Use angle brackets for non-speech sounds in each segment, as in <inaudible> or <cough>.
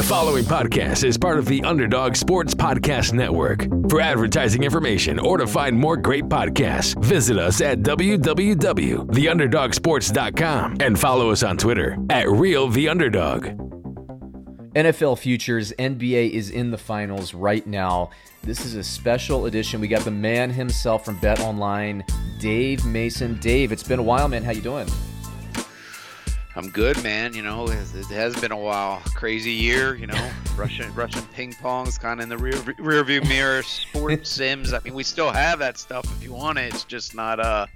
The following podcast is part of the Underdog Sports Podcast Network. For advertising information or to find more great podcasts, visit us at www.theunderdogsports.com and follow us on Twitter at RealTheUnderdog. NFL Futures, NBA is in the finals right now. This is a special edition. We got the man himself from Bet Online, Dave Mason. Dave, it's been a while, man. How you doing? I'm good, man. You know, it has been a while. Crazy year, you know. <laughs> Russian Russian ping pong's kind of in the rear rear view mirror. Sports <laughs> sims. I mean, we still have that stuff if you want it. It's just not uh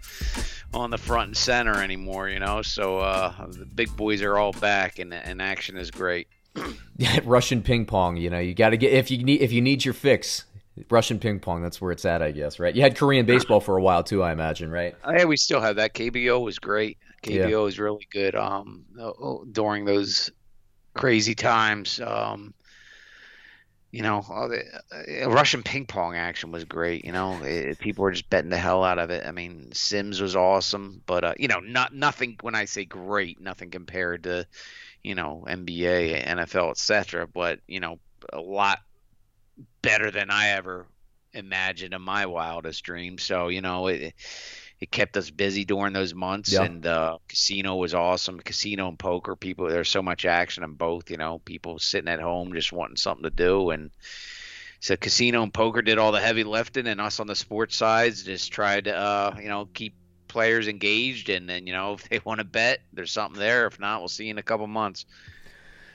on the front and center anymore, you know. So uh, the big boys are all back, and and action is great. <clears throat> Yeah, Russian ping pong. You know, you got to get if you need if you need your fix. Russian ping pong, that's where it's at, I guess, right? You had Korean baseball <laughs> for a while too, I imagine, right? Yeah, we still have that. KBO was great. KBO yeah. was really good um, during those crazy times. Um, you know, the, uh, Russian ping pong action was great. You know, it, people were just betting the hell out of it. I mean, Sims was awesome, but uh, you know, not nothing. When I say great, nothing compared to, you know, NBA, NFL, etc. But you know, a lot better than I ever imagined in my wildest dreams. So you know, it it kept us busy during those months, and uh, casino was awesome. Casino and poker, people there's so much action on both. You know, people sitting at home just wanting something to do, and so casino and poker did all the heavy lifting, and us on the sports sides just tried to uh, you know keep players engaged, and then you know if they <laughs> want to bet, there's something there. If not, we'll see you in a couple months.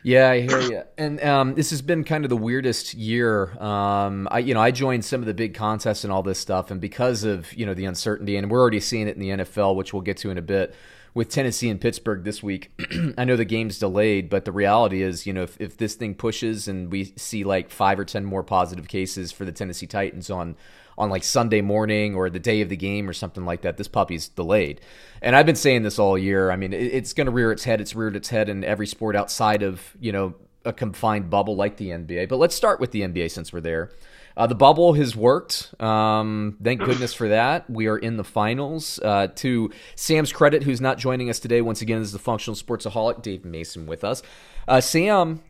Yeah, I hear you. And um, this has been kind of the weirdest year. Um, I, you know, I joined some of the big contests and all this stuff, and because of you know the uncertainty, and we're already seeing it in the NFL, which we'll get to in a bit with Tennessee and Pittsburgh this week. <clears throat> I know the game's delayed, but the reality is, you know, if, if this thing pushes and we see like five or ten more positive cases for the Tennessee Titans on on like Sunday morning or the day of the game or something like that, this puppy's delayed. And I've been saying this all year. I mean, it's going to rear its head. It's reared its head in every sport outside of you know a confined bubble like the NBA. But let's start with the NBA since we're there. Uh, the bubble has worked. Um, thank goodness for that. We are in the finals. Uh, to Sam's credit, who's not joining us today, once again, is the functional sportsaholic, Dave Mason, with us. Uh, Sam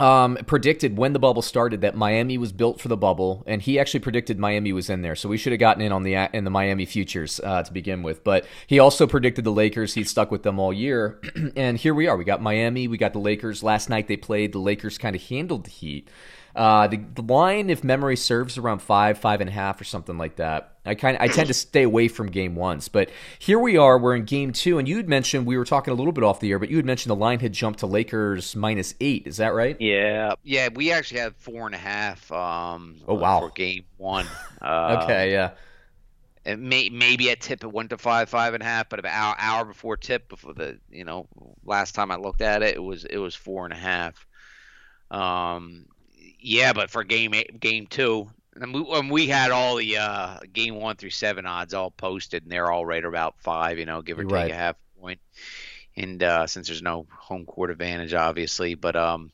um, predicted when the bubble started that Miami was built for the bubble, and he actually predicted Miami was in there. So we should have gotten in on the in the Miami futures uh, to begin with. But he also predicted the Lakers. He stuck with them all year, <clears throat> and here we are. We got Miami. We got the Lakers. Last night they played. The Lakers kind of handled the Heat. Uh, the, the, line, if memory serves, around five, five and a half, or something like that. I kind I tend to stay away from game ones, but here we are. We're in game two, and you had mentioned we were talking a little bit off the air, but you had mentioned the line had jumped to Lakers minus eight. Is that right? Yeah, yeah. We actually had four and a half. Um, oh wow, for game one. <laughs> Uh, okay, yeah. It may, maybe at tip it went to five, five and a half, but about hour, hour before tip, before the you know last time I looked at it, it was it was four and a half. Um, yeah, but for game eight, game two, and we, and we had all the uh, game one through seven odds all posted, and they're all right about five, you know, give or take right. a half point. And uh, since there's no home court advantage, obviously, but um,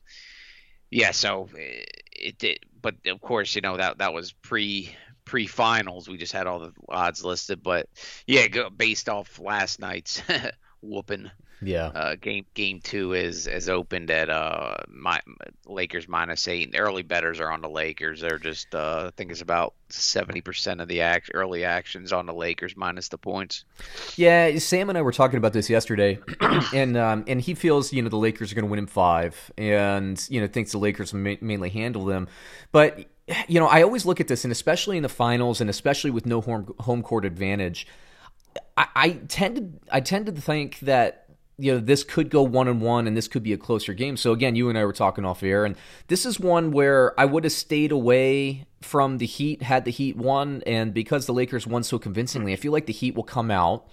yeah, so it, did. But of course, you know that that was pre pre finals. We just had all the odds listed, but yeah, go, based off last night's <laughs> whooping yeah. Uh, game game two is is opened at uh my Lakers minus eight. And early betters are on the Lakers. They're just uh, I think it's about seventy percent of the act, early actions on the Lakers minus the points. Yeah, Sam and I were talking about this yesterday, <clears throat> and um, and he feels you know the Lakers are going to win in five, and you know thinks the Lakers may, mainly handle them, but you know I always look at this, and especially in the finals, and especially with no home home court advantage. I, I tend to I tend to think that you know this could go one and one and this could be a closer game so again you and i were talking off air and this is one where i would have stayed away from the heat had the heat won and because the lakers won so convincingly i feel like the heat will come out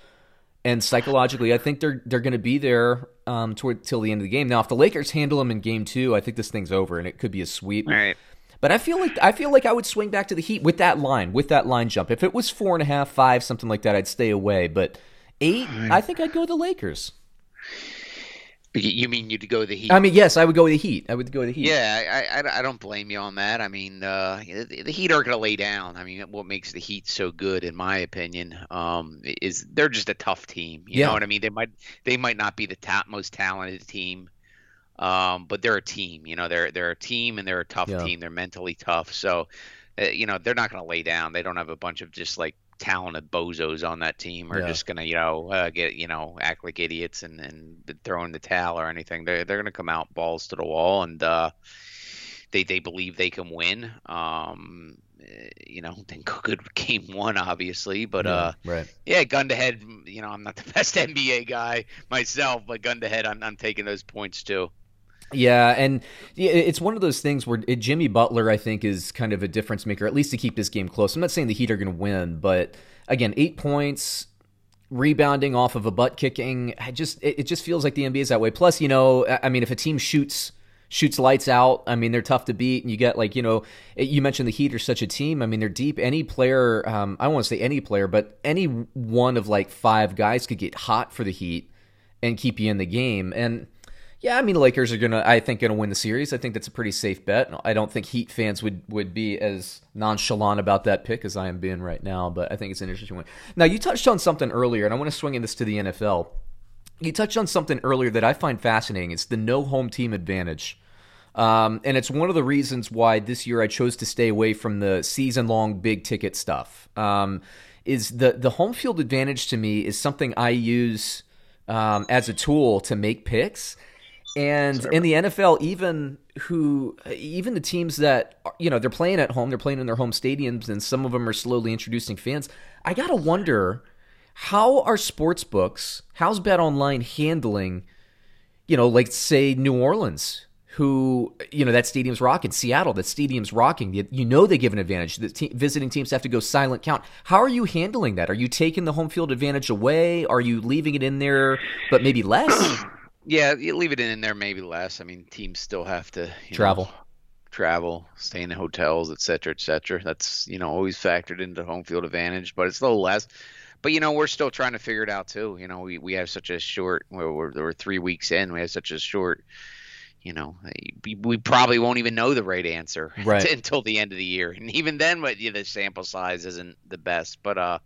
and psychologically i think they're they're going to be there um toward till the end of the game now if the lakers handle them in game two i think this thing's over and it could be a sweep right but I feel like I feel like I would swing back to the Heat with that line, with that line jump. If it was four and a half, five, something like that, I'd stay away. But eight, I think I'd go the Lakers. You mean you'd go the Heat? I mean, yes, I would go the Heat. I would go the Heat. Yeah, I, I, I don't blame you on that. I mean, uh, the Heat are going to lay down. I mean, what makes the Heat so good, in my opinion, um, is they're just a tough team. You yeah. know what I mean? They might they might not be the top most talented team Um, but they're a team, you know, they're they're a team and they're a tough yeah. team. They're mentally tough, so uh, you know they're not going to lay down. They don't have a bunch of just like talented bozos on that team are yeah. just gonna you know uh, get you know act like idiots and and throw in the towel or anything. They're they're gonna come out balls to the wall and uh, they they believe they can win. Um, eh, you know, <laughs> then good game one, obviously, but yeah, uh, right. yeah, gun to head. You know, I'm not the <laughs> best NBA guy myself, but gun to head, I'm, I'm taking those points too. Yeah, and it's one of those things where Jimmy Butler, I think, is kind of a difference maker, at least to keep this game close. I'm not saying the Heat are going to win, but again, eight points, rebounding off of a butt kicking. I just it, just feels like the NBA is that way. Plus, you know, I mean, if a team shoots shoots lights out, I mean, they're tough to beat, and you get like you know, you mentioned the Heat are such a team. I mean, they're deep. Any player, um, I to say any player, but any one of like five guys could get hot for the Heat and keep you in the game, and yeah, I mean, Lakers are gonna, I think, gonna win the series. I think that's a pretty safe bet. I don't think Heat fans would would be as nonchalant about that pick as I am being right now. But I think it's an interesting one. Now, you touched on something earlier, and I want to swing in this to the NFL. You touched on something earlier that I find fascinating. It's the no home team advantage. Um, and it's one of the reasons why this year I chose to stay away from the season long big ticket stuff. Um, is the the home field advantage to me is something I use um, as a tool to make picks and Sorry. in the NFL, even who, even the teams that you know they're playing at home, they're playing in their home stadiums, and some of them are slowly introducing fans. I gotta wonder how are sports books, how's Bet Online handling, you know, like say New Orleans, who you know that stadium's rocking, Seattle, that stadium's rocking. You, you know they give an advantage. The te- visiting teams have to go silent count. How are you handling that? Are you taking the home field advantage away? Are you leaving it in there, but maybe less? <clears throat> Yeah, you leave it in there maybe less. I mean, teams still have to travel, know, travel, stay in hotels, et cetera, et cetera. That's you know always factored into home field advantage, but it's a little less. But you know, we're still trying to figure it out too. You know, we, we have such a short. We're, we're, we're three weeks in. We have such a short. You know, we, we probably won't even know the right answer right. <laughs> until the end of the year, and even then, what the sample size isn't the best. But uh,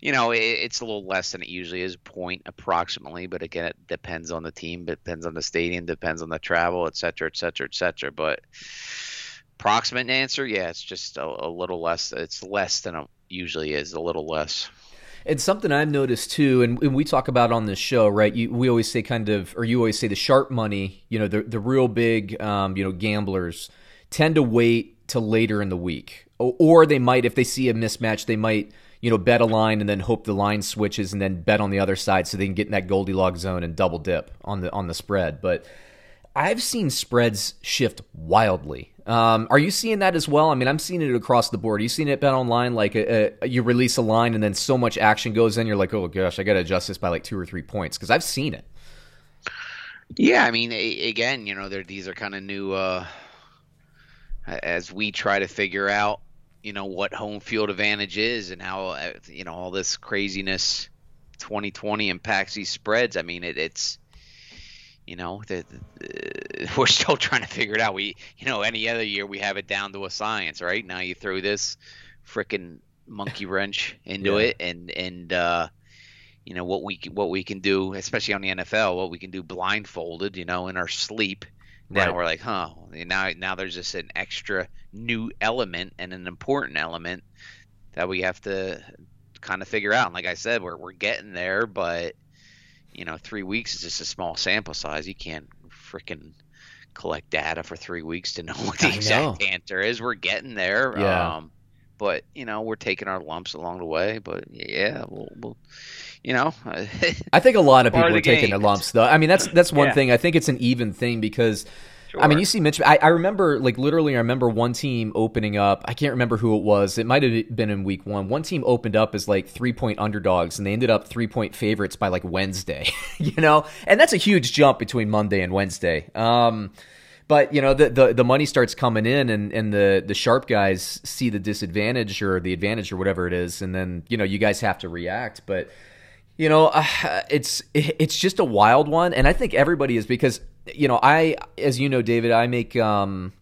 you know, it, it's a little less than it usually is, point approximately. But again, it depends on the team, depends on the stadium, depends on the travel, et cetera, et cetera, et cetera. But approximate answer, yeah, it's just a, a little less. It's less than it usually is, a little less. It's something I've noticed too, and, and we talk about on this show, right? You, we always say kind of, or you always say the sharp money, you know, the the real big, um, you know, gamblers tend to wait till later in the week, or, or they might, if they see a mismatch, they might you know, bet a line and then hope the line switches and then bet on the other side so they can get in that Goldilocks zone and double dip on the on the spread. But I've seen spreads shift wildly. Um, are you seeing that as well? I mean, I'm seeing it across the board. You seeing it bet online? Like a, a, you release a line and then so much action goes in, you're like, oh gosh, I got to adjust this by like two or three points because I've seen it. Yeah, I mean, again, you know, these are kind of new. Uh, as we try to figure out you know what home field advantage is and how uh, you know all this craziness 2020 impacts these spreads. I mean, it, it's you know the, the, <laughs> we're still trying to figure it out. We you know any other year we have it down to a science, right? Now you throw this freaking monkey <laughs> wrench into yeah. it, and and uh, you know what we what we can do, especially on the NFL, what we can do blindfolded, you know, in our sleep now right. we're like, huh? Now, now there's just an extra new element and an important element that we have to kind of figure out. And like I said, we're we're getting there, but you know, three weeks is just a small sample size. You can't freaking collect data for three weeks to <laughs> know what the exact answer is. We're getting there. Yeah. Um, but you know, we're taking our lumps along the way. But yeah, we'll, we'll you know. <laughs> I think a lot of people are taking their lumps, though. I mean, that's that's one yeah. thing. I think it's an even thing because. Sure. I mean, you see Mitch. I, I, remember, like, literally, I remember one team opening up. I can't remember who it was. It might have been in week one. One team opened up as like three point underdogs, and they ended up three point favorites by like Wednesday. <laughs> you know, and that's a huge jump between Monday and Wednesday. Um, but you know, the, the, the money starts coming in, and and the the sharp guys see the disadvantage or the advantage or whatever it is, and then you know, you guys have to react. But you know, uh, <sighs> it's <laughs> it's just a wild one, and I think everybody is because you know I, as you know, David, I make um,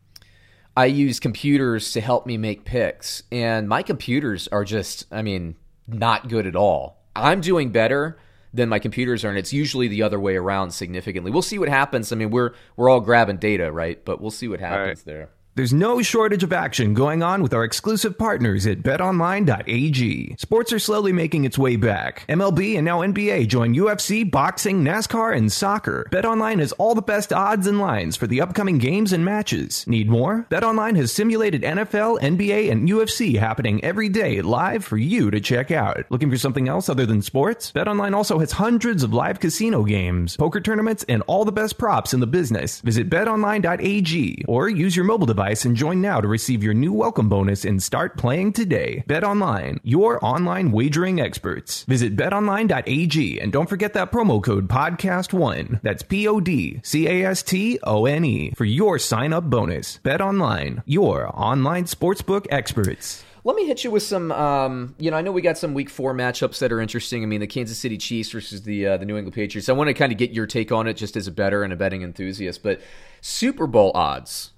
I use computers to help me make picks, and my computers are just, I mean, not good at all. I'm doing better, than my computers are, and it's usually the other way around significantly. We'll see what happens. I mean, we're we're all grabbing data, right? But we'll see what happens right. there. There's no shortage of action going on with our exclusive partners at betonline.ag. Sports are slowly making its way back. MLB and now NBA join UFC, boxing, NASCAR, and soccer. BetOnline has all the best odds and lines for the upcoming games and matches. Need more? BetOnline has simulated NFL, NBA, and UFC happening every day live for you to check out. Looking for something else other than sports? BetOnline also has hundreds of live casino games, poker tournaments, and all the best props in the business. Visit betonline.ag or use your mobile device device and join now to receive your new welcome bonus and start playing today. Bet online, your online wagering experts. Visit betonline.ag and don't forget that promo code podcast1. That's P O D C A S T O N E for your sign up bonus. Bet online, your online sportsbook experts. Let me hit you with some. Um, you know, I know we got some Week Four matchups that are interesting. I mean, the Kansas City Chiefs versus the uh, the New England Patriots. I want to kind of get your take on it, just as a better and a betting enthusiast. But Super Bowl odds.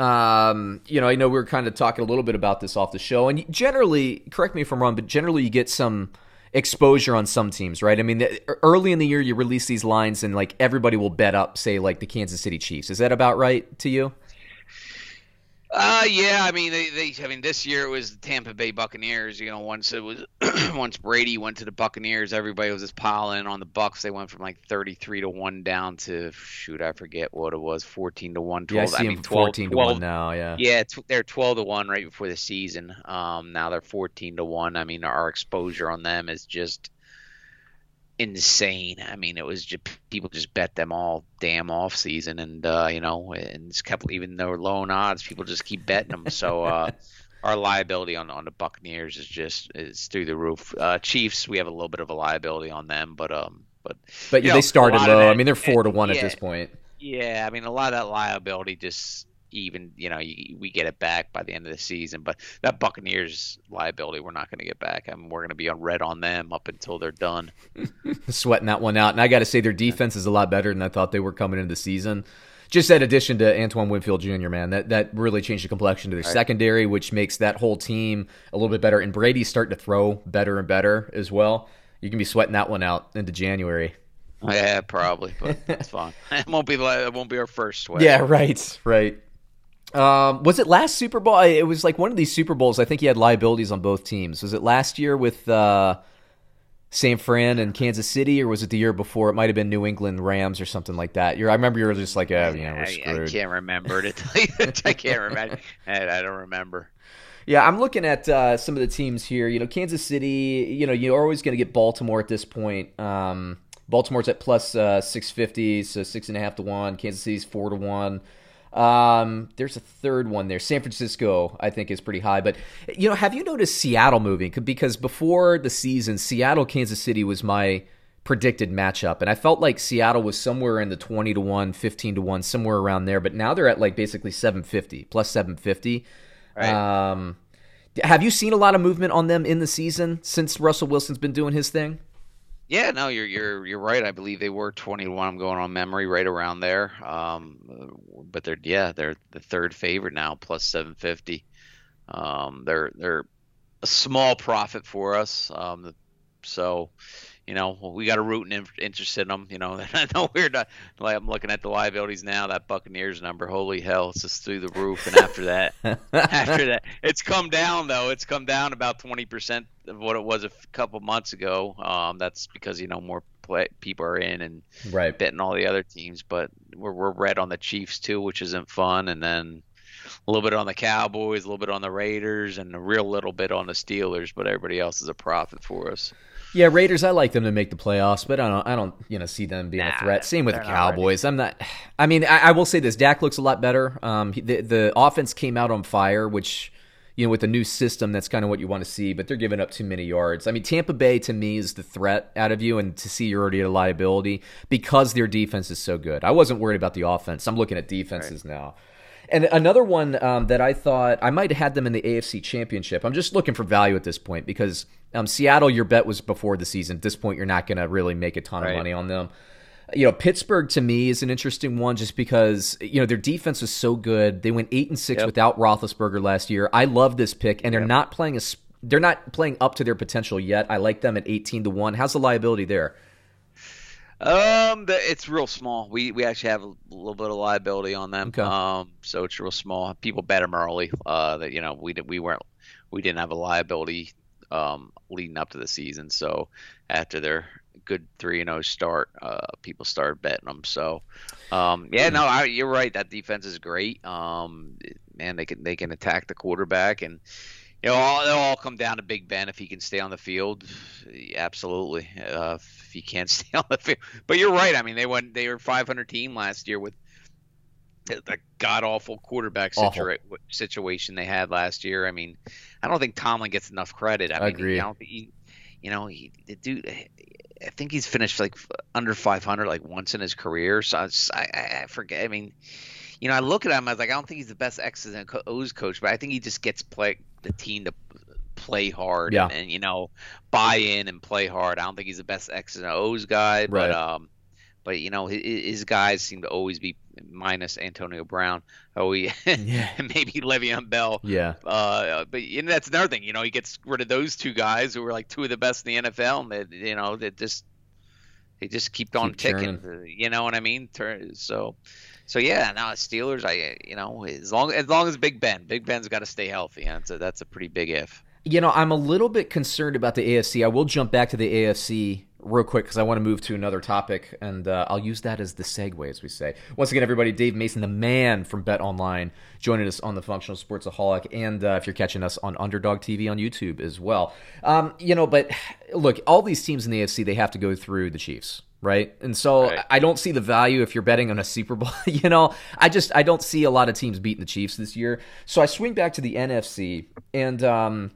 Um, you know, I know we were kind of talking a little bit about this off the show, and generally, correct me if I'm wrong, but generally you get some exposure on some teams, right? I mean, early in the year you release these lines, and like everybody will bet up, say, like the Kansas City Chiefs. Is that about right to you? Uh, yeah. I mean, they, they. I mean, this year it was the Tampa Bay Buccaneers. You know, once it was, <clears throat> once Brady went to the Buccaneers, everybody was just piling on the Bucks. They went from like thirty-three to one down to shoot, I forget what it was, fourteen to one. 12, yeah, I see I mean, 12, 14 12, to one now. Yeah. Yeah, they're twelve to one right before the season. Um, now they're fourteen to one. I mean, our exposure on them is just insane. I mean, it was just people just bet them all damn off season, and uh, you know, and it's kept even though low odds, people just keep betting them. So uh, <laughs> our liability on on the Buccaneers is just is through the roof. Uh, Chiefs, we have a little bit of a liability on them, but um, but but yeah, know, they started low. That, I mean, they're four to one yeah, at this point. Yeah, I mean, a lot of that liability just even you know we get it back by the end of the season. But that Buccaneers liability, we're not going to get back. I mean, we're going to be on red on them up until they're done. <laughs> Sweating that one out, and I got to say their defense is a lot better than I thought they were coming into the season. Just that addition to Antoine Winfield Jr., man, that that really changed the complexion to their right. secondary, which makes that whole team a little bit better. And Brady's starting to throw better and better as well. You can be sweating that one out into January. Yeah, probably, but that's fine. <laughs> It won't be it won't be our first sweat. Yeah, right, right. Um, was it last Super Bowl? It was like one of these Super Bowls. I think he had liabilities on both teams. Was it last year with uh, San Fran and Kansas City, or was it the year before? It might have been New England Rams or something like that. You're, I remember you were just like, oh, you know, we're screwed. I, <laughs> I can't remember it. I can't remember. I don't remember. Yeah, I'm looking at uh, some of the teams here. You know, Kansas City. You know, you're always going to get Baltimore at this point. Um, Baltimore's at plus uh, 650, so six and a half to one. Kansas City's four to one. Um, there's a third one there. San Francisco, I think, is pretty high. But you know, have you noticed Seattle moving? Because before the season, Seattle Kansas City was my predicted matchup, and I felt like Seattle was somewhere in the twenty to one, 15 to one, somewhere around there. But now they're at like basically seven fifty plus seven fifty. Right. Um, have you seen a lot of movement on them in the season since Russell Wilson's been doing his thing? Yeah, no, you're you're you're right. I believe they were 21. I'm going on memory, right around there. Um, but they're yeah, they're the third favorite now, plus 750. Um, they're they're a small profit for us. Um, so you know, we got a root and interest in them. You know, <laughs> I know we're not. Like I'm looking at the liabilities now. That Buccaneers number, holy hell, it's just through the roof. And after that, <laughs> after that, it's come down though. It's come down about 20 percent of what it was a couple months ago. Um, that's because you know more play, people are in and right. betting all the other teams. But we're we're red on the Chiefs too, which isn't fun. And then a little bit on the Cowboys, a little bit on the Raiders, and a real little bit on the Steelers. But everybody else is a profit for us. Yeah, Raiders. I like them to make the playoffs, but I don't. I don't. You know, see them being nah, a threat. Same with the Cowboys. I'm not. I mean, I, I, will say this: Dak looks a lot better. Um, the the offense came out on fire, which you know, with the new system, that's kind of what you want to see. But they're giving up too many yards. I mean, Tampa Bay to me is the threat out of you, and to see you're already a liability because their defense is so good. I wasn't worried about the offense. I'm looking at defenses right. now. And another one um, that I thought I might have had them in the AFC Championship. I'm just looking for value at this point because um, Seattle, your bet was before the season. At this point, you're not going to really make a ton right. of money on them. You know, Pittsburgh to me is an interesting one just because you know their defense was so good. They went eight and six yep. without Roethlisberger last year. I love this pick, and they're yep. not playing a they're not playing up to their potential yet. I like them at eighteen to one. How's the liability there? Um, the, it's real small. We we actually have a little bit of liability on them. Okay. Um, so it's real small. People bet them early. Uh, that you know we did, we weren't we didn't have a liability um leading up to the season. So after their good three and zero start, uh, people started betting them. So, um, yeah, no, I, you're right. That defense is great. Um, man, they can they can attack the quarterback and. You know, all, it'll all come down to Big Ben if he can stay on the field. Absolutely, uh, if he can't <laughs> stay on the field. But you're right. I mean, they went. They were 500 team last year with the god awful quarterback situa- situation they had last year. I mean, I don't think Tomlin gets enough credit. I, I mean, agree. I don't think he, you know, he, the dude. I think he's finished like under 500 like once in his career. So I, just, I, I forget. I mean, you know, I look at him. I was like, I don't think he's the best X's and O's coach, but I think he just gets play the team to play hard Yeah. and, and, you know buy in and play hard. I don't think he's the best X's and O's guy, but um, but you know his, his guys seem to always be minus Antonio Brown. Oh, he <laughs> Yeah. maybe Le'Veon Bell. Yeah. Uh, but and that's another thing. You know, he gets rid of those two guys who were like two of the best in the NFL, and they, you know, they just they just keep on Keep ticking. churning. You know what I mean? So, so yeah. Now Steelers, I you know, as long as long as Big Ben, Big Ben's got to stay healthy. That's a that's a pretty big if. You know, I'm a little bit concerned about the AFC. I will jump back to the AFC real quick because I want to move to another topic, and uh, I'll use that as the segue, as we say. Once again, everybody, Dave Mason, the man from Bet Online, joining us on the Functional Sportsaholic, and uh, if you're catching us on Underdog TV on YouTube as well. Um, you know, but look, all these teams in the AFC, they have to go through the Chiefs. Right. And so Right. I don't see the value if you're betting on a Super Bowl. <laughs> you know, I just I don't see a lot of teams beating the Chiefs this year. So I swing back to the NFC and um,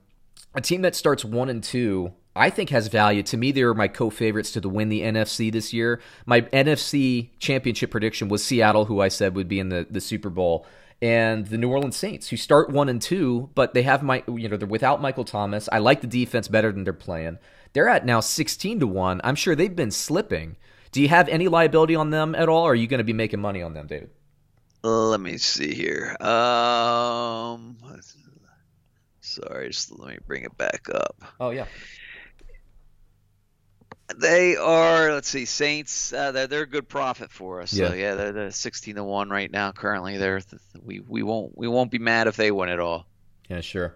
a team that starts one and two, I think has value. To me, they're my co-favorites to the win the NFC this year. My NFC championship prediction was Seattle, who I said would be in the, the Super Bowl, and the New Orleans Saints, who start one and two, but they have my you know they're without Michael Thomas. I like the defense better than they're playing. They're at now sixteen to one. I'm sure they've been slipping. Do you have any liability on them at all? Or are you going to be making money on them, David? Let me see here. Um, sorry, just let me bring it back up. Oh yeah, They are, let's see, Saints. Uh, they're they're a good profit for us. Yeah. So yeah, they're the sixteen to one right now. Currently, they're we we won't we won't be mad if they win it all. Yeah, sure.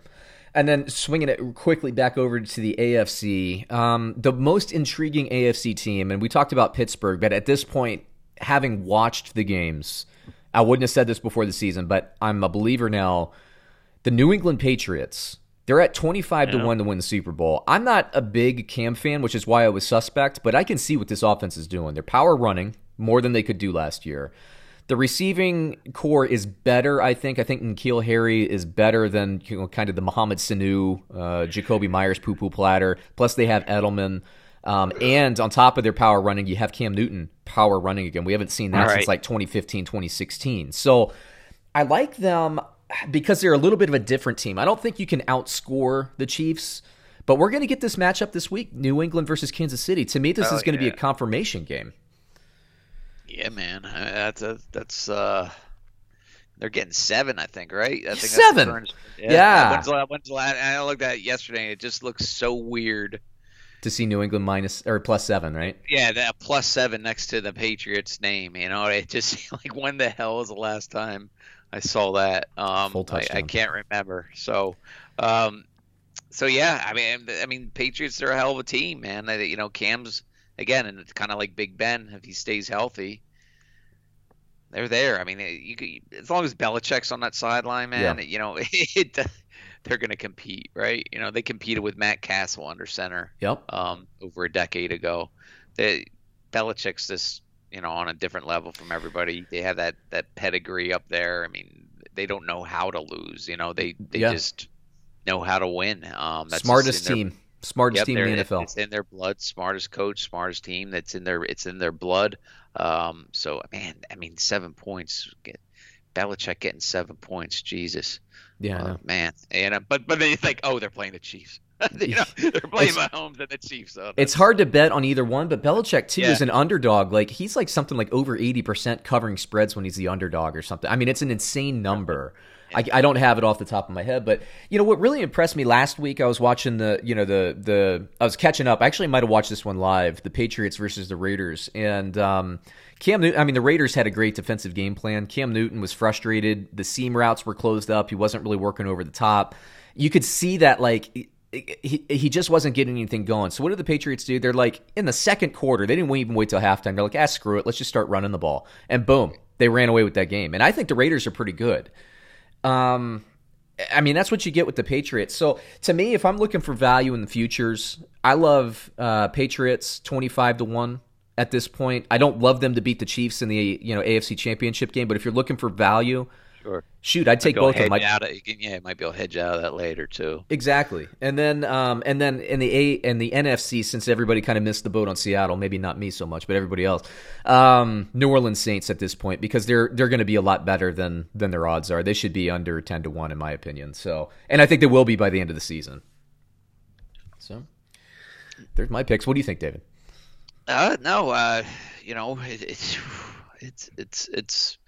And then swinging it quickly back over to the AFC, um, the most intriguing AFC team, and we talked about Pittsburgh, but at this point, having watched the games, I wouldn't have said this before the season, but I'm a believer now. The New England Patriots, they're at 25 to 1 to win the Super Bowl. I'm not a big Cam fan, which is why I was suspect, but I can see what this offense is doing. They're power running more than they could do last year. The receiving core is better, I think. I think N'Keal Harry is better than you know, kind of the Mohamed Sanu, uh, Jakobi Meyers poo poo platter. Plus, they have Edelman. Um, and on top of their power running, you have Cam Newton power running again. We haven't seen that since like 2015, 2016. So I like them because they're a little bit of a different team. I don't think you can outscore the Chiefs, but we're going to get this matchup this week New England versus Kansas City. To me, this Oh, is going to be a confirmation game. Yeah, man, Uh, that's a, that's uh, they're getting seven, I think, right? I think Seven? current- Yeah. When's the, la- when's the last, I looked at it yesterday. It just looks so weird. To see New England minus or plus seven, right? Yeah, that plus seven next to the Patriots name. You know, it just <laughs> like when the hell was the last time I saw that? Um, Full I, I can't remember. So, um, so yeah, I mean, I mean, Patriots are a hell of a team, man. They, you know, Cam's again, and it's kind of like Big Ben if he stays healthy. They're there. I mean, you could, as long as Belichick's on that sideline, man, Yeah. you know, <laughs> it, they're going to compete, right? You know, they competed with Matt Cassel under center Yep. um, over a decade ago. They, Belichick's just you know on a different level from everybody. They have that that pedigree up there. I mean, they don't know how to lose. You know, they they Yeah. just know how to win. Um, that's Smartest their- team. Smartest Yep, team in the NFL. It's in their blood. Smartest coach, smartest team. That's in their. It's in their blood. Um, so man, I mean, seven points. Get, Belichick getting seven points. Jesus. Yeah, Uh, man. And uh, but but then you think, oh, they're playing the Chiefs. <laughs> you know, they're playing It's- Mahomes and the Chiefs. So It's hard to bet on either one, but Belichick too Yeah. is an underdog. Like he's like something like over eighty percent covering spreads when he's the underdog or something. I mean, it's an insane number. I, I, don't have it off the top of my head, but you know what really impressed me last week? I was watching the you know the the I was catching up. I actually might have watched this one live, the Patriots versus the Raiders, and um, Cam Newton. I mean, the Raiders had a great defensive game plan. Cam Newton was frustrated. The seam routes were closed up. He wasn't really working over the top. You could see that like he, he just wasn't getting anything going. So what did the Patriots do? They're like in the second quarter, they didn't even wait till halftime. They're like, ah, screw it, let's just start running the ball, and boom, they ran away with that game. And I think the Raiders are pretty good. Um, I mean, that's what you get with the Patriots. So to me, if I'm looking for value in the futures, I love uh, Patriots twenty five to one at this point. I don't love them to beat the Chiefs in the you know AFC Championship game, but if you're looking for value, Sure. Shoot, I'd take both of them. Out of, yeah, it might be able to hedge out of that later too. Exactly, and then um, and then in the A and the NFC, since everybody kind of missed the boat on Seattle, maybe not me so much, but everybody else, um, New Orleans Saints at this point because they're they're going to be a lot better than than their odds are. They should be under ten to one in my opinion. So, and I think they will be by the end of the season. So, there's my picks. What do you think, David? Uh, no, uh, you know, it, it's it's it's it's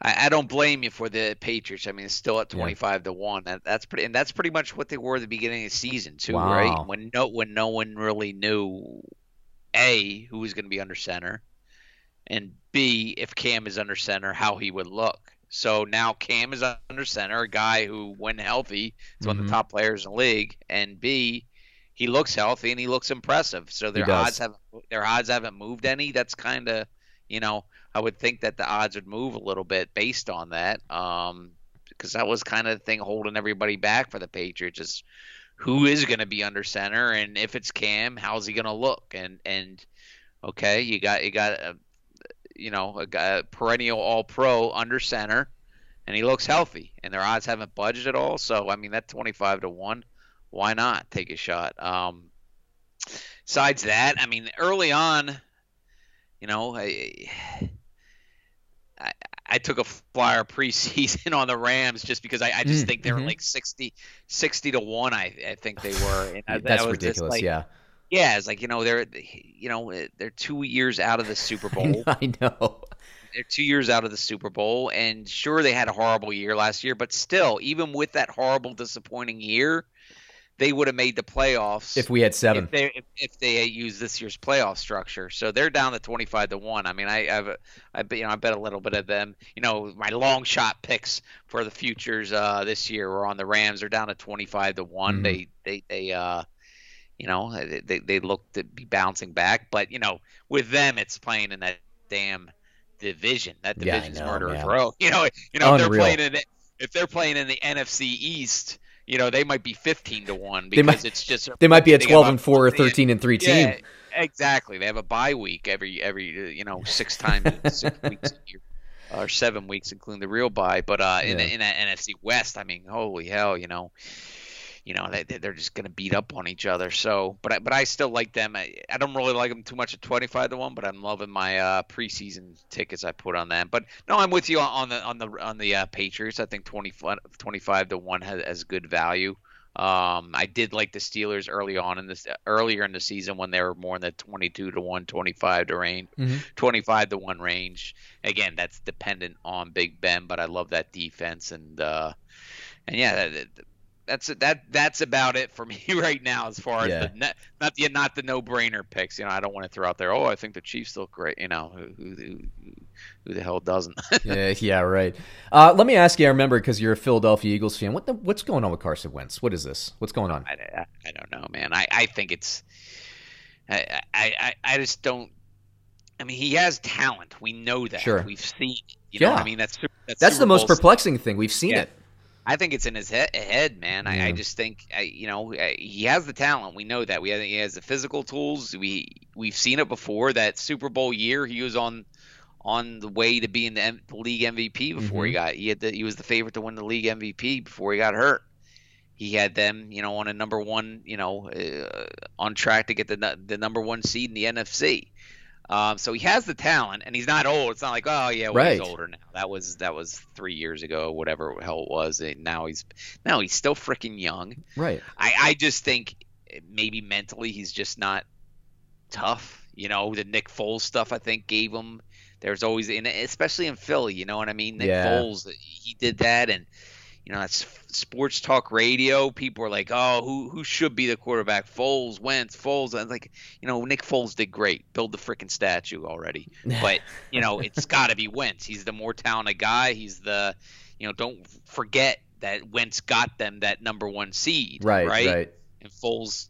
I, I, don't blame you for the Patriots. I mean, it's still at twenty five yeah. to one. That, that's pretty, and that's pretty much what they were at the beginning of the season too, wow. right? When no when no one really knew a who was going to be under center, and b if Cam is under center, how he would look. So now Cam is under center, a guy who, when healthy, is mm-hmm. one of the mm-hmm. top players in the league, and b he looks healthy and he looks impressive. So their odds haven't their odds haven't moved any. That's kind of you know I would think that the odds would move a little bit based on that, um, because that was kind of the thing holding everybody back for the Patriots is who is going to be under center, and if it's Cam, how's he going to look? And and okay, you got you got a you know a, a perennial All Pro under center, and he looks healthy, and their odds haven't budged at all. So I mean that twenty five to one, why not take a shot? Um, besides that, I mean early on, you know. I, I, I took a flyer preseason <laughs> on the Rams just because I, I just mm, think they were mm-hmm. like 60, 60 to one. I, I think they were. And That's ridiculous. Like, yeah. Yeah, it's like you know they're you know they're two years out of the Super <laughs> Bowl. I know. They're two years out of the Super Bowl, and sure they had a horrible year last year, but still, even with that horrible, disappointing year, they would have made the playoffs if we had seven. If they, if, if they used this year's playoff structure, so they're down to twenty five to one. I mean, I, I've, I, you know, I bet a little bit of them. You know, my long shot picks for the futures uh, this year were on the Rams. They're down to twenty five to one. Mm-hmm. They, they, they, uh, you know, they, they look to be bouncing back, but you know, with them, it's playing in that damn division. That division's yeah, murderer's row. You know, you know, they're playing in. If they're playing in the NFC East you know, they might be 15 to 1 because might, it's just <laughs> They might be a 12 and 4 or 13 and 3 team. Yeah, exactly. They have a bye week every every you know, six times six <laughs> weeks a year or seven weeks including the real bye, but uh in yeah. in that NFC West, I mean, holy hell, you know, you know they, they're just going to beat up on each other. So, but I, but I still like them. I, I don't really like them too much at twenty five to one, but I'm loving my uh, preseason tickets I put on them. But no, I'm with you on the on the on the uh, Patriots. I think 20, 25 to one has, has good value. Um, I did like the Steelers early on in this earlier in the season when they were more in the 22 to 1, 25 to range, mm-hmm. 25 to 1 range. Again, that's dependent on Big Ben, but I love that defense and uh, and yeah, that's that that's about it for <laughs> me right now as far yeah. as the not the not the no brainer picks. You know, I don't want to throw out there. Oh, I think the Chiefs look great. You know, who who, who the hell doesn't? <laughs> yeah, yeah, right. Uh, let me ask you. I remember because you're a Philadelphia Eagles fan. What the, what's going on with Carson Wentz? What is this? What's going on? I, I, I don't know, man. I, I think it's I, I I just don't. I mean, he has talent. We know that. Sure. We've seen. You know, yeah. I mean, that's that's, that's the most perplexing thing. We've seen yeah. it. I think it's in his he- head, man. Yeah. I, I, just think, I, you know, he has the talent. We know that. We have, he has the physical tools. We we've seen it before. That Super Bowl year, he was on on the way to being the, M- the league MVP before mm-hmm. he got. He had the, he was the favorite to win the league MVP before he got hurt. He had them, you know, on a number one, you know, uh, on track to get the the number one seed in the NFC. Um, so he has the talent, and he's not old. It's not like, oh yeah, well, right. he's older now. That was that was three years ago, whatever hell it was. And now he's now he's still freaking young. Right. I I just think maybe mentally he's just not tough. You know, the Nick Foles stuff I think gave him. There's always, in, especially in Philly, you know what I mean. Nick yeah. Foles, he did that, and you know, that's sports talk radio. People are like, oh, who who should be the quarterback? Foles, Wentz, Foles. And like, you know, Nick Foles did great. Build the freaking statue already. <laughs> But you know, it's got to be Wentz. He's the more talented guy. He's the, you know, don't forget that Wentz got them that number one seed. Right, right. right. And Foles,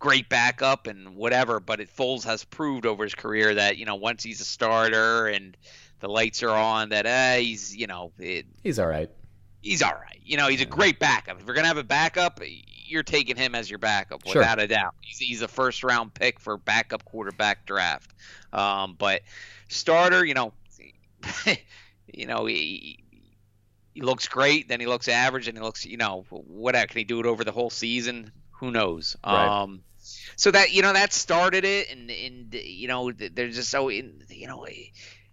great backup and whatever. But it, Foles has proved over his career that you know once he's a starter and the lights are on, that uh, he's you know it, He's all right. He's all right. You know, he's a great backup. If you're gonna have a backup, you're taking him as your backup Sure. without a doubt. He's, he's a first round pick for backup quarterback draft. Um, but starter, you know, <laughs> you know he, he looks great, then he looks average, and he looks, you know, what can he do it over the whole season? Who knows? Right. Um, so that you know that started it, and and you know they're just so in, you know.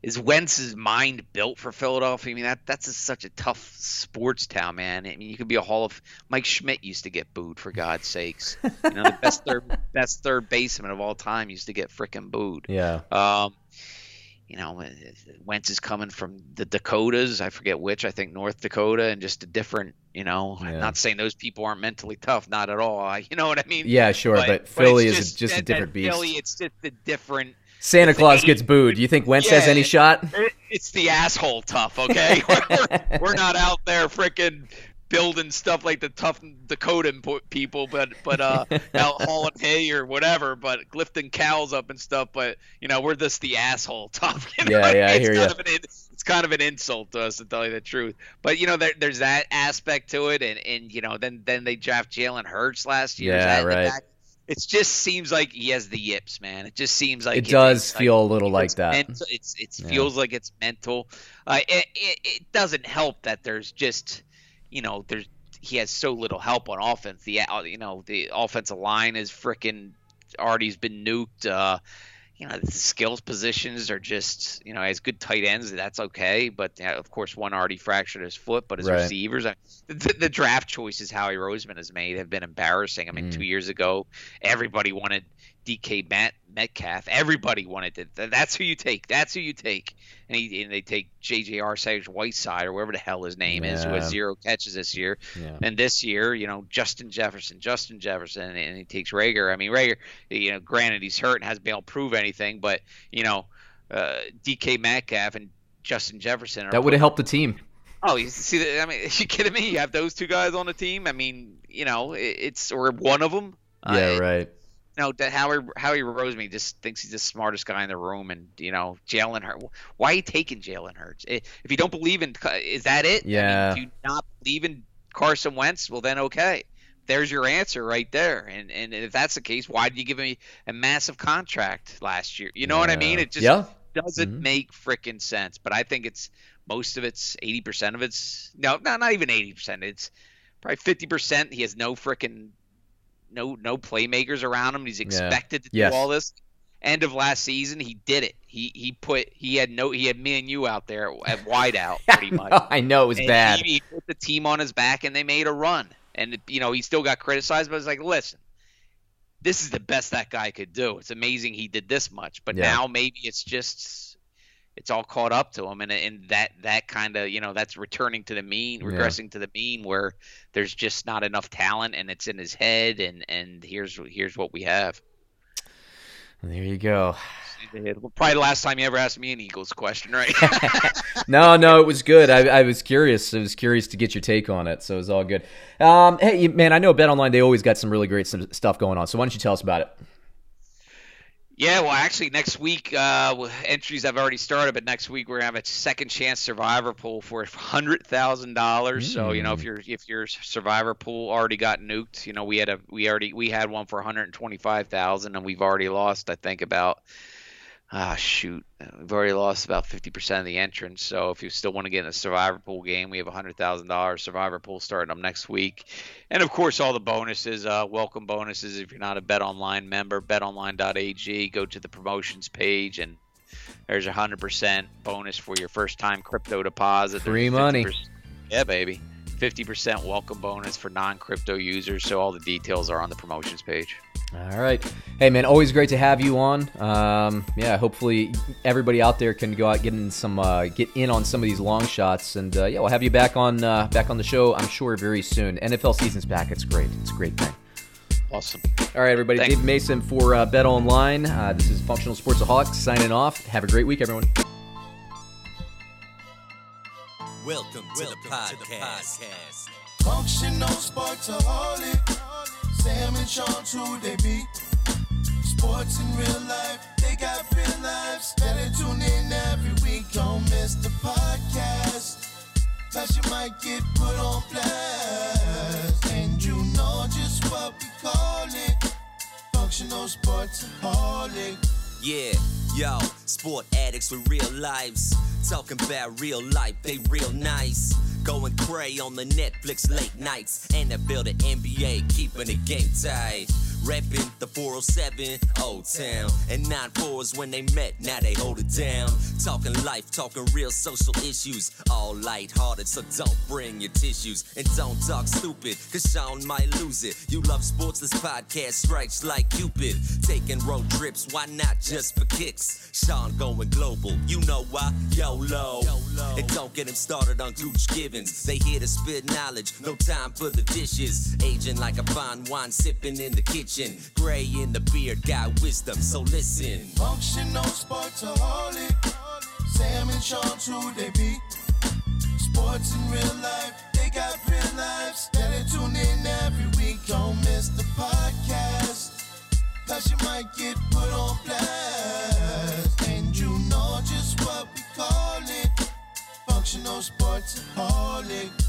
Is Wentz's mind built for Philadelphia? I mean, that that's a, such a tough sports town, man. I mean, you could be a Hall of Mike Schmidt used to get booed for God's sakes. You know, the <laughs> best third best third baseman of all time used to get frickin' booed. Yeah. Um, you know, Wentz is coming from the Dakotas. I forget which. I think North Dakota, and just a different. You know, I'm Yeah. not saying those people aren't mentally tough, not at all. I, you know what I mean? Yeah, sure, but, it's Philly is just a different beast. Philly, it's just a different. Santa Claus gets booed. Do you think Wentz has any shot? It's the asshole tough, okay? <laughs> we're, we're- not out there frickin' building stuff like the tough Dakota people, but but uh, <laughs> out hauling hay or whatever, but lifting cows up and stuff. But you know, we're just the asshole tough. <laughs> You know Yeah, yeah, I mean? hear it's ya. kind Of an, it's kind of an insult to us to tell you the truth. But you know, there, there's that aspect to it, and and you know, then then they draft Jalen Hurts last year. Yeah, that in the right. It just seems like he has the yips, man. It just seems like It does feel a little like that. mental- it's it Yeah. feels like it's mental. Uh, it, it it doesn't help that there's just you know there's he has so little help on offense. The uh, you know the offensive line is freaking already's been nuked. Uh, you know the skills positions are just you know as good tight ends that's okay, but uh, of course one already fractured his foot, but his Right. receivers. I, the, the draft choices Howie Roseman has made have been embarrassing. I mean, Mm. two years ago, everybody wanted DK Matt, Metcalf. Everybody wanted it. Th- That's who you take. That's who you take. And, he, and they take J.J. Arcega Whiteside or whatever the hell his name is, who has zero catches this year. Yeah. And this year, you know, Justin Jefferson, Justin Jefferson, and he takes Reagor. I mean, Reagor, you know, granted he's hurt and hasn't been able to prove anything, but you know, uh, DK Metcalf and Justin Jefferson are That would have helped the team. Oh, you see, I mean, are <laughs> you kidding me? You have those two guys on the team. I mean, you know, it's or one of them. Yeah, right. No, that Howie Howie Roseman just thinks he's the smartest guy in the room, and you know, Jalen Hurts. Why are you taking Jalen Hurts? If you don't believe in, is that it? I mean, Yeah. do you not believe in Carson Wentz? Well, then okay. There's your answer right there. And and if that's the case, why did you give me a massive contract last year? You know what I mean? It just yeah. doesn't Mhm. make frickin' sense. But I think it's most of it's eighty percent of it's no, not not even eighty percent. It's probably fifty percent. He has no frickin' no no playmakers around him. He's expected to Yes. do all this. End of last season, he did it. He he put he had no he had me and you out there at wide out <laughs> pretty much. I know it was And bad. He, he put the team on his back and they made a run. And you know he still got criticized, but it's like, listen, this is the best that guy could do. It's amazing he did this much, but Yeah. now maybe it's just it's all caught up to him, and and that that kind of you know that's returning to the mean, Yeah. regressing to the mean, where there's just not enough talent, and it's in his head, and and here's here's what we have. There you go. Probably the last time you ever asked me an Eagles question, right? <laughs> No, no, it was good. I, I was curious. I was curious to get your take on it, so it was all good. Um, hey, man, I know Bet Online. They always got some really great stuff going on. So why don't you tell us about it? Yeah, well, actually, next week uh, entries have already started, but next week we're gonna have a second chance survivor pool for hundred thousand dollars. So you know, if your if your survivor pool already got nuked, you know, we had a we already we had one for one hundred twenty five thousand, and we've already lost, I think, about ah shoot, we've already lost about fifty percent of the entrance. So if you still want to get in a survivor pool game, we have a hundred thousand dollars survivor pool starting up next week, and of course all the bonuses, uh, welcome bonuses. If you're not a Bet Online member, BetOnline.ag, go to the promotions page and. There's a hundred percent bonus for your first time crypto deposit. Free money. Yeah, baby. 50% welcome bonus for non-crypto users. So all the details are on the promotions page. All right. Hey, man, always great to have you on. Um, yeah, hopefully everybody out there can go out get in some uh, get in on some of these long shots, and uh, yeah, we'll have you back on uh, back on the show. I'm sure very soon. NFL season's back. It's great. It's a great thing. Awesome. All right, everybody. Thanks. Dave Mason for uh, Bet Online. Uh, this is Functional Sportsaholics signing off. Have a great week, everyone. Welcome to, Welcome the, podcast. to the podcast. Functional Sportsaholic. Sam and Sean, true they be. Sports in real life, they got real lives. Better tune in every week, don't miss the podcast. Cause you might get put on blast. And you know just what we call it. Functional sports holic. Yeah, yo, sport addicts with real lives. Talking about real life, they real nice. Going cray on the Netflix late nights. NFL the NBA, keeping the game tight. Reppin' the 407 Old Town. And 9 4s when they met, now they hold it down. Talking life, talking real social issues. All light-hearted, so don't bring your tissues. And don't talk stupid, cause Sean might lose it. You love sports, this podcast strikes like Cupid. Taking road trips, why not just for kicks? Sean going global, you know why? YOLO. And don't get him started on Gooch Givens. They here to spit knowledge, no time for the dishes. Aging like a fine wine, sipping in the kitchen kitchen. Gray in the beard, got wisdom, so listen. Functional sportsaholic. Sam and Sean, true they be. Sports in real life, they got real lives. Better tune in every week, don't miss the podcast. Cause you might get put on blast. Functional sportsaholic.